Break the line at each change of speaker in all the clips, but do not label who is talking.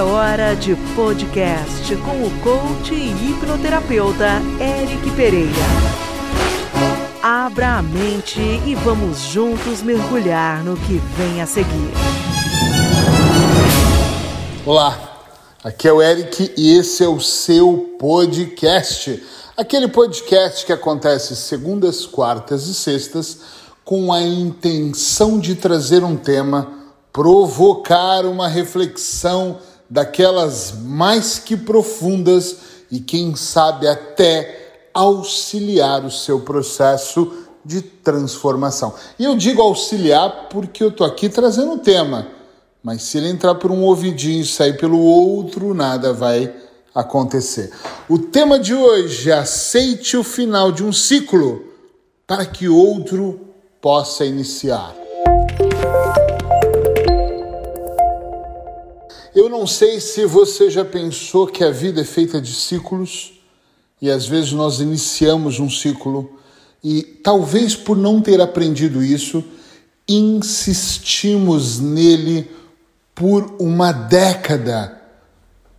É hora de podcast com o coach e hipnoterapeuta Eric Pereira. Abra a mente e vamos juntos mergulhar no que vem a seguir.
Olá, aqui é o Eric e esse é o seu podcast. Aquele podcast que acontece segundas, quartas e sextas com a intenção de trazer um tema, provocar uma reflexão daquelas mais que profundas e, quem sabe, até auxiliar o seu processo de transformação. E eu digo auxiliar porque eu tô aqui trazendo um tema, mas se ele entrar por um ouvidinho e sair pelo outro, nada vai acontecer. O tema de hoje é aceite o final de um ciclo para que outro possa iniciar. Eu não sei se você já pensou que a vida é feita de ciclos e às vezes nós iniciamos um ciclo e talvez por não ter aprendido isso, insistimos nele por uma década,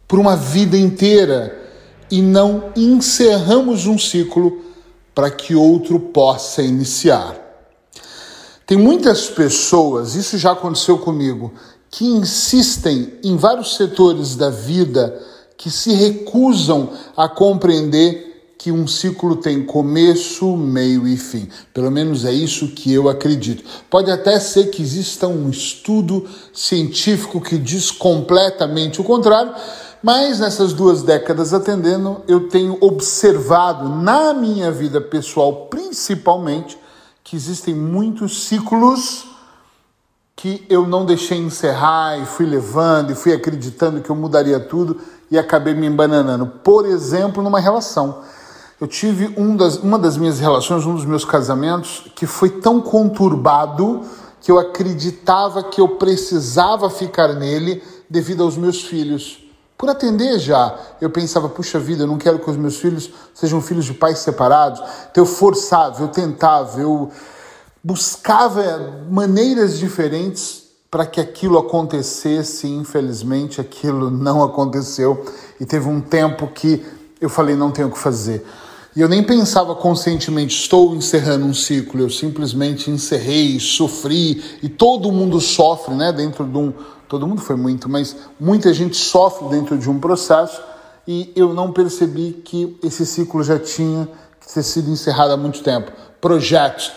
por uma vida inteira e não encerramos um ciclo para que outro possa iniciar. Tem muitas pessoas, isso já aconteceu comigo, que insistem em vários setores da vida que se recusam a compreender que um ciclo tem começo, meio e fim. Pelo menos é isso que eu acredito. Pode até ser que exista um estudo científico que diz completamente o contrário, mas nessas duas décadas atendendo, eu tenho observado na minha vida pessoal, principalmente, que existem muitos ciclos que eu não deixei encerrar e fui levando e fui acreditando que eu mudaria tudo e acabei me embananando. Por exemplo, numa relação. Eu tive um das, uma das minhas relações, um dos meus casamentos, que foi tão conturbado que eu acreditava que eu precisava ficar nele devido aos meus filhos. Por atender já, eu pensava, puxa vida, eu não quero que os meus filhos sejam filhos de pais separados. Então eu forçava, eu tentava, eu buscava maneiras diferentes para que aquilo acontecesse infelizmente aquilo não aconteceu e teve um tempo que eu falei não tenho o que fazer. E eu nem pensava conscientemente, estou encerrando um ciclo, eu simplesmente encerrei, sofri, e todo mundo sofre, né, dentro de um, todo mundo foi muito, mas muita gente sofre dentro de um processo, e eu não percebi que esse ciclo já tinha que ter sido encerrado há muito tempo. Projetos,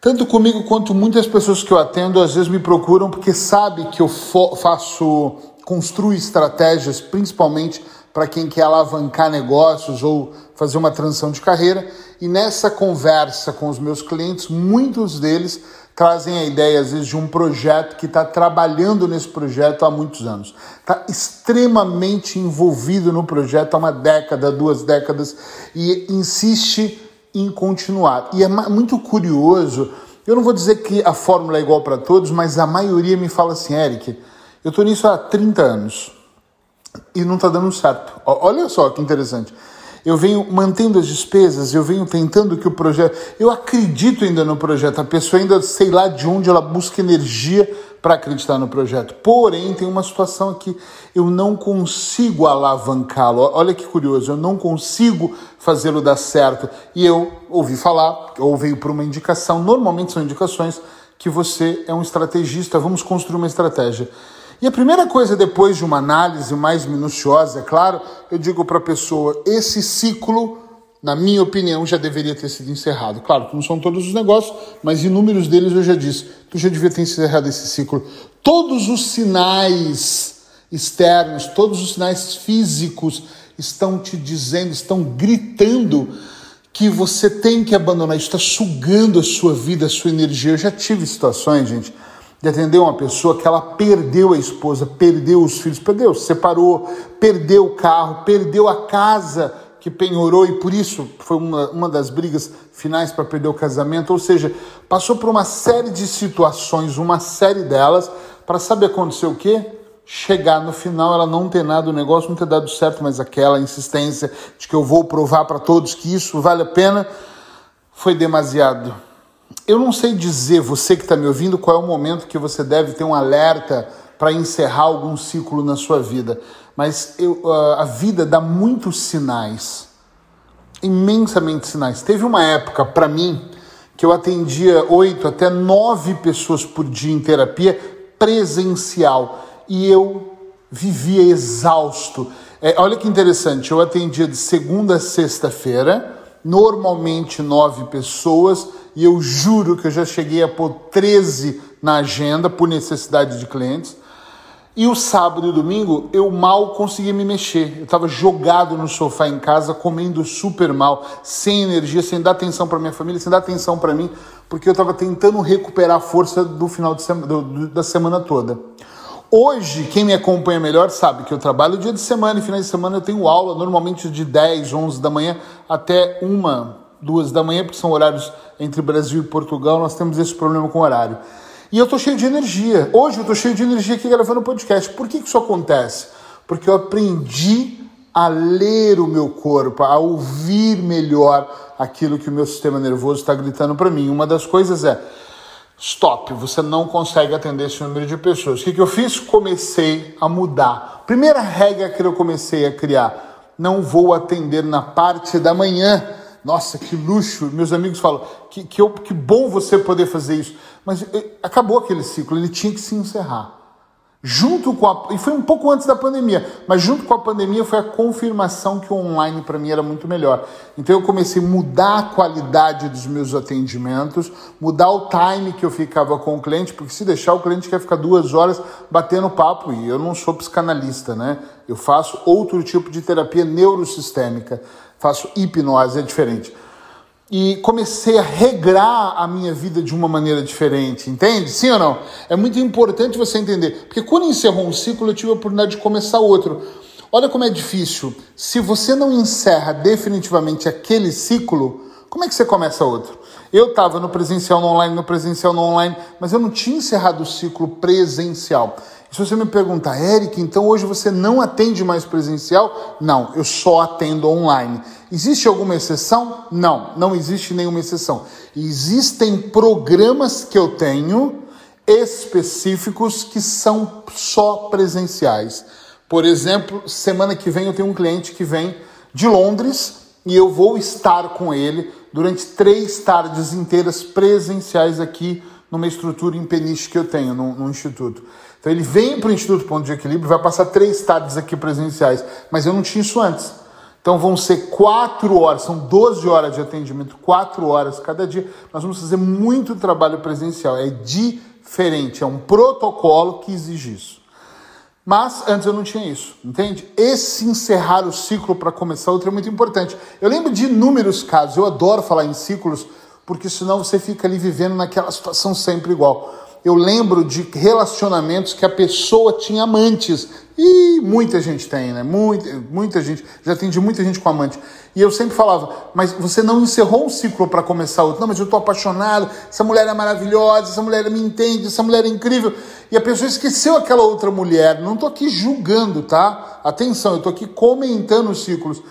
tanto comigo quanto muitas pessoas que eu atendo às vezes me procuram porque sabe que eu faço, construo estratégias, principalmente para quem quer alavancar negócios ou fazer uma transição de carreira. E nessa conversa com os meus clientes, muitos deles trazem a ideia, às vezes, de um projeto que está trabalhando nesse projeto há muitos anos. Está extremamente envolvido no projeto há uma década, duas décadas, e insiste em continuar. E é muito curioso, eu não vou dizer que a fórmula é igual para todos, mas a maioria me fala assim, Eric, eu estou nisso há 30 anos e não está dando certo. Olha só que interessante. Eu venho mantendo as despesas, eu venho tentando que o projeto. Eu acredito ainda no projeto, a pessoa ainda sei lá de onde ela busca energia para acreditar no projeto. Porém, tem uma situação que eu não consigo alavancá-lo. Olha que curioso, eu não consigo fazê-lo dar certo. E eu ouvi falar, ou veio por uma indicação, normalmente são indicações, que você é um estrategista, vamos construir uma estratégia. E a primeira coisa, depois de uma análise mais minuciosa, é claro, eu digo para a pessoa: esse ciclo na minha opinião, já deveria ter sido encerrado. Claro que não são todos os negócios, mas inúmeros deles eu já disse. Tu já devia ter encerrado esse ciclo. Todos os sinais externos, todos os sinais físicos estão te dizendo, estão gritando que você tem que abandonar. Isso está sugando a sua vida, a sua energia. Eu já tive situações, gente, de atender uma pessoa que ela perdeu a esposa, perdeu os filhos, perdeu, separou, perdeu o carro, perdeu a casa que penhorou e por isso foi uma, uma das brigas finais para perder o casamento. Ou seja, passou por uma série de situações, uma série delas, para saber acontecer o quê? Chegar no final, ela não ter nada, o negócio não ter dado certo, mas aquela insistência de que eu vou provar para todos que isso vale a pena, foi demasiado. Eu não sei dizer, você que está me ouvindo, qual é o momento que você deve ter um alerta para encerrar algum ciclo na sua vida, mas eu, a vida dá muitos sinais, imensamente sinais. Teve uma época para mim que eu atendia oito até nove pessoas por dia em terapia presencial e eu vivia exausto. É, olha que interessante, eu atendia de segunda a sexta-feira, normalmente nove pessoas, e eu juro que eu já cheguei a pôr 13 na agenda por necessidade de clientes. E o sábado e domingo eu mal conseguia me mexer. Eu estava jogado no sofá em casa, comendo super mal, sem energia, sem dar atenção para minha família, sem dar atenção para mim, porque eu estava tentando recuperar a força do final sema, do, do, da semana toda. Hoje, quem me acompanha melhor sabe que eu trabalho dia de semana e final de semana eu tenho aula, normalmente de 10, 11 da manhã até 1, 2 da manhã, porque são horários entre Brasil e Portugal, nós temos esse problema com horário. E eu tô cheio de energia. Hoje eu tô cheio de energia aqui gravando podcast. Por que, que isso acontece? Porque eu aprendi a ler o meu corpo, a ouvir melhor aquilo que o meu sistema nervoso está gritando para mim. Uma das coisas é stop, você não consegue atender esse número de pessoas. O que, que eu fiz? Comecei a mudar. Primeira regra que eu comecei a criar: não vou atender na parte da manhã. Nossa, que luxo! Meus amigos falam que, que, eu, que bom você poder fazer isso. Mas eh, acabou aquele ciclo, ele tinha que se encerrar. Junto com a, e foi um pouco antes da pandemia, mas junto com a pandemia foi a confirmação que o online para mim era muito melhor. Então eu comecei a mudar a qualidade dos meus atendimentos, mudar o time que eu ficava com o cliente, porque se deixar o cliente quer ficar duas horas batendo papo e eu não sou psicanalista, né? Eu faço outro tipo de terapia neurosistêmica, faço hipnose, é diferente e comecei a regrar a minha vida de uma maneira diferente, entende? Sim ou não? É muito importante você entender, porque quando encerrou um ciclo, eu tive a oportunidade de começar outro. Olha como é difícil. Se você não encerra definitivamente aquele ciclo, como é que você começa outro? Eu estava no presencial, no online, no presencial, no online, mas eu não tinha encerrado o ciclo presencial. Se você me perguntar, Eric, então hoje você não atende mais presencial? Não, eu só atendo online. Existe alguma exceção? Não, não existe nenhuma exceção. Existem programas que eu tenho específicos que são só presenciais. Por exemplo, semana que vem eu tenho um cliente que vem de Londres e eu vou estar com ele durante três tardes inteiras presenciais aqui numa estrutura em Peniche que eu tenho, no instituto. Então ele vem para o Instituto Ponto de Equilíbrio, vai passar três tardes aqui presenciais, mas eu não tinha isso antes. Então vão ser quatro horas, são 12 horas de atendimento, quatro horas cada dia. Nós vamos fazer muito trabalho presencial, é diferente, é um protocolo que exige isso. Mas antes eu não tinha isso, entende? Esse encerrar o ciclo para começar outro é muito importante. Eu lembro de inúmeros casos, eu adoro falar em ciclos, porque senão você fica ali vivendo naquela situação sempre igual eu lembro de relacionamentos que a pessoa tinha amantes. E muita gente tem, né? Muita, muita gente. Já atendi muita gente com amante. E eu sempre falava, mas você não encerrou um ciclo para começar outro. Não, mas eu estou apaixonado, essa mulher é maravilhosa, essa mulher me entende, essa mulher é incrível. E a pessoa esqueceu aquela outra mulher. Não estou aqui julgando, tá? Atenção, eu estou aqui comentando os ciclos.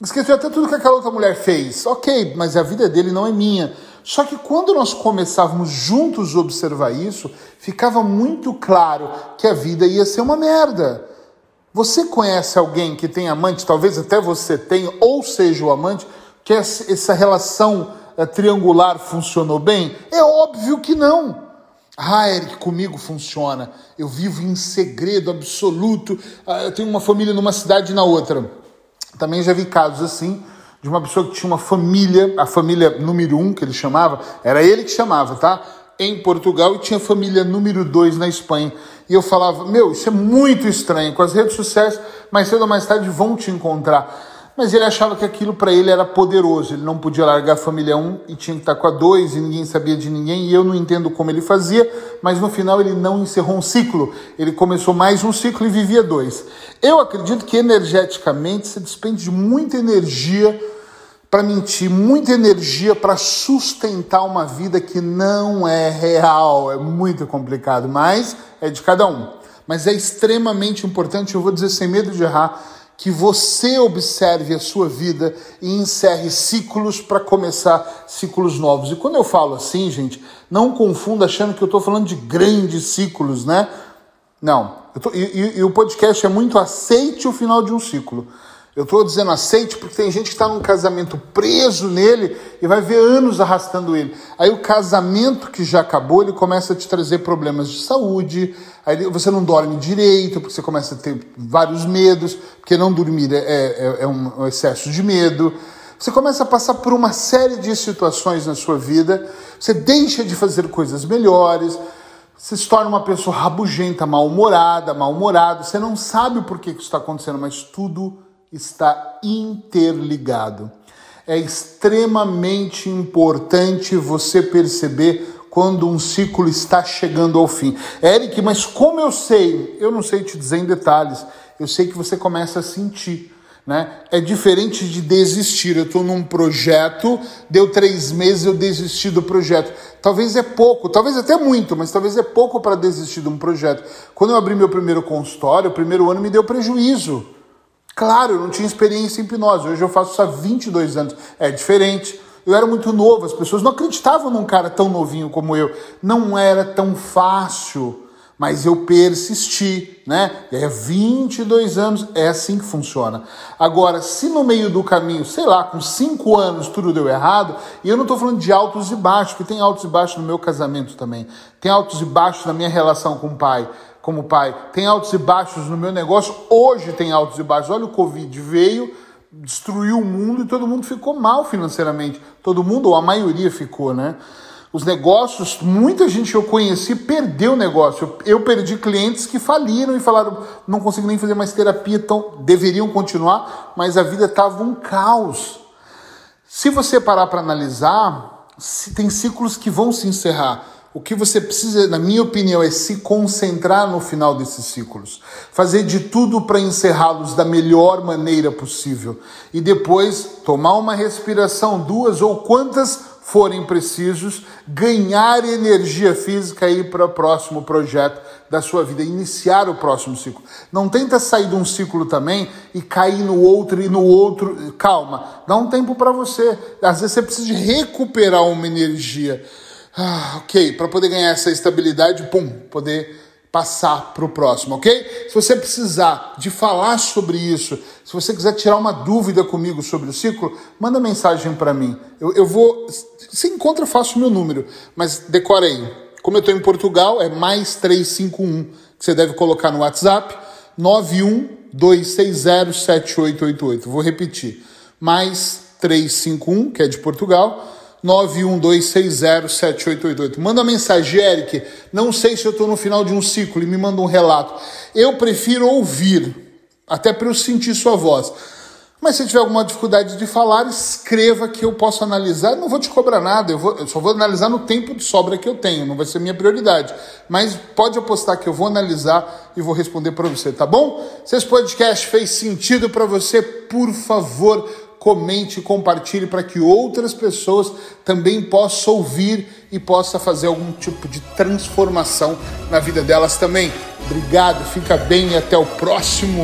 Esqueceu até tudo que aquela outra mulher fez. Ok, mas a vida dele não é minha. Só que quando nós começávamos juntos a observar isso, ficava muito claro que a vida ia ser uma merda. Você conhece alguém que tem amante, talvez até você tenha, ou seja o amante, que essa relação eh, triangular funcionou bem? É óbvio que não. Ah, Eric, comigo funciona. Eu vivo em segredo absoluto. Ah, eu tenho uma família numa cidade e na outra. Também já vi casos assim de uma pessoa que tinha uma família, a família número um que ele chamava, era ele que chamava, tá? Em Portugal e tinha família número dois na Espanha. E eu falava, meu, isso é muito estranho. Com as redes sociais, mais cedo ou mais tarde vão te encontrar. Mas ele achava que aquilo para ele era poderoso. Ele não podia largar a família 1 e tinha que estar com a 2 e ninguém sabia de ninguém. E eu não entendo como ele fazia, mas no final ele não encerrou um ciclo. Ele começou mais um ciclo e vivia dois. Eu acredito que energeticamente você despende de muita energia para mentir, muita energia para sustentar uma vida que não é real. É muito complicado, mas é de cada um. Mas é extremamente importante, eu vou dizer sem medo de errar, que você observe a sua vida e encerre ciclos para começar ciclos novos. E quando eu falo assim, gente, não confunda achando que eu estou falando de grandes ciclos, né? Não. Tô, e, e, e, o podcast é muito aceite o final de um ciclo. Eu estou dizendo aceite porque tem gente que está num casamento preso nele e vai ver anos arrastando ele. Aí o casamento que já acabou, ele começa a te trazer problemas de saúde, aí você não dorme direito, porque você começa a ter vários medos, porque não dormir é, é, é um excesso de medo. Você começa a passar por uma série de situações na sua vida, você deixa de fazer coisas melhores, você se torna uma pessoa rabugenta, mal-humorada, mal-humorado, você não sabe porquê que isso está acontecendo, mas tudo está interligado. É extremamente importante você perceber quando um ciclo está chegando ao fim. Eric, mas como eu sei? Eu não sei te dizer em detalhes. Eu sei que você começa a sentir. Né? É diferente de desistir. Eu estou num projeto, deu três meses, eu desisti do projeto. Talvez é pouco, talvez até muito, mas talvez é pouco para desistir de um projeto. Quando eu abri meu primeiro consultório, o primeiro ano me deu prejuízo. Claro, eu não tinha experiência em hipnose. Hoje eu faço isso há 22 anos. É diferente. Eu era muito novo, as pessoas não acreditavam num cara tão novinho como eu. Não era tão fácil, mas eu persisti, né? Aí, 22 anos, é assim que funciona. Agora, se no meio do caminho, sei lá, com 5 anos tudo deu errado, e eu não estou falando de altos e baixos, porque tem altos e baixos no meu casamento também, tem altos e baixos na minha relação com o pai como pai. Tem altos e baixos no meu negócio, hoje tem altos e baixos. Olha, o Covid veio, destruiu o mundo e todo mundo ficou mal financeiramente. Todo mundo, ou a maioria ficou, né? Os negócios, muita gente eu conheci perdeu o negócio. Eu perdi clientes que faliram e falaram, não consigo nem fazer mais terapia, então deveriam continuar, mas a vida estava um caos. Se você parar para analisar, tem ciclos que vão se encerrar. O que você precisa, na minha opinião, é se concentrar no final desses ciclos, fazer de tudo para encerrá-los da melhor maneira possível e depois tomar uma respiração, duas ou quantas forem precisos, ganhar energia física e ir para o próximo projeto da sua vida, iniciar o próximo ciclo. Não tenta sair de um ciclo também e cair no outro e no outro. Calma, dá um tempo para você. Às vezes você precisa recuperar uma energia. Ah, ok, para poder ganhar essa estabilidade, pum, poder passar para o próximo, ok? Se você precisar de falar sobre isso, se você quiser tirar uma dúvida comigo sobre o ciclo, manda mensagem para mim. Eu, eu vou. Se encontra, faço o meu número, mas decora aí. Como eu estou em Portugal, é mais 351, que você deve colocar no WhatsApp, 912607888. Vou repetir. Mais 351, que é de Portugal, 912607888. Manda mensagem, Eric. Não sei se eu estou no final de um ciclo e me manda um relato. Eu prefiro ouvir, até para eu sentir sua voz. Mas se tiver alguma dificuldade de falar, escreva que eu posso analisar. Não vou te cobrar nada, eu, vou, eu só vou analisar no tempo de sobra que eu tenho, não vai ser minha prioridade. Mas pode apostar que eu vou analisar e vou responder para você, tá bom? Se esse podcast fez sentido para você, por favor, comente compartilhe para que outras pessoas também possam ouvir e possa fazer algum tipo de transformação na vida delas também. Obrigado, fica bem e até o próximo.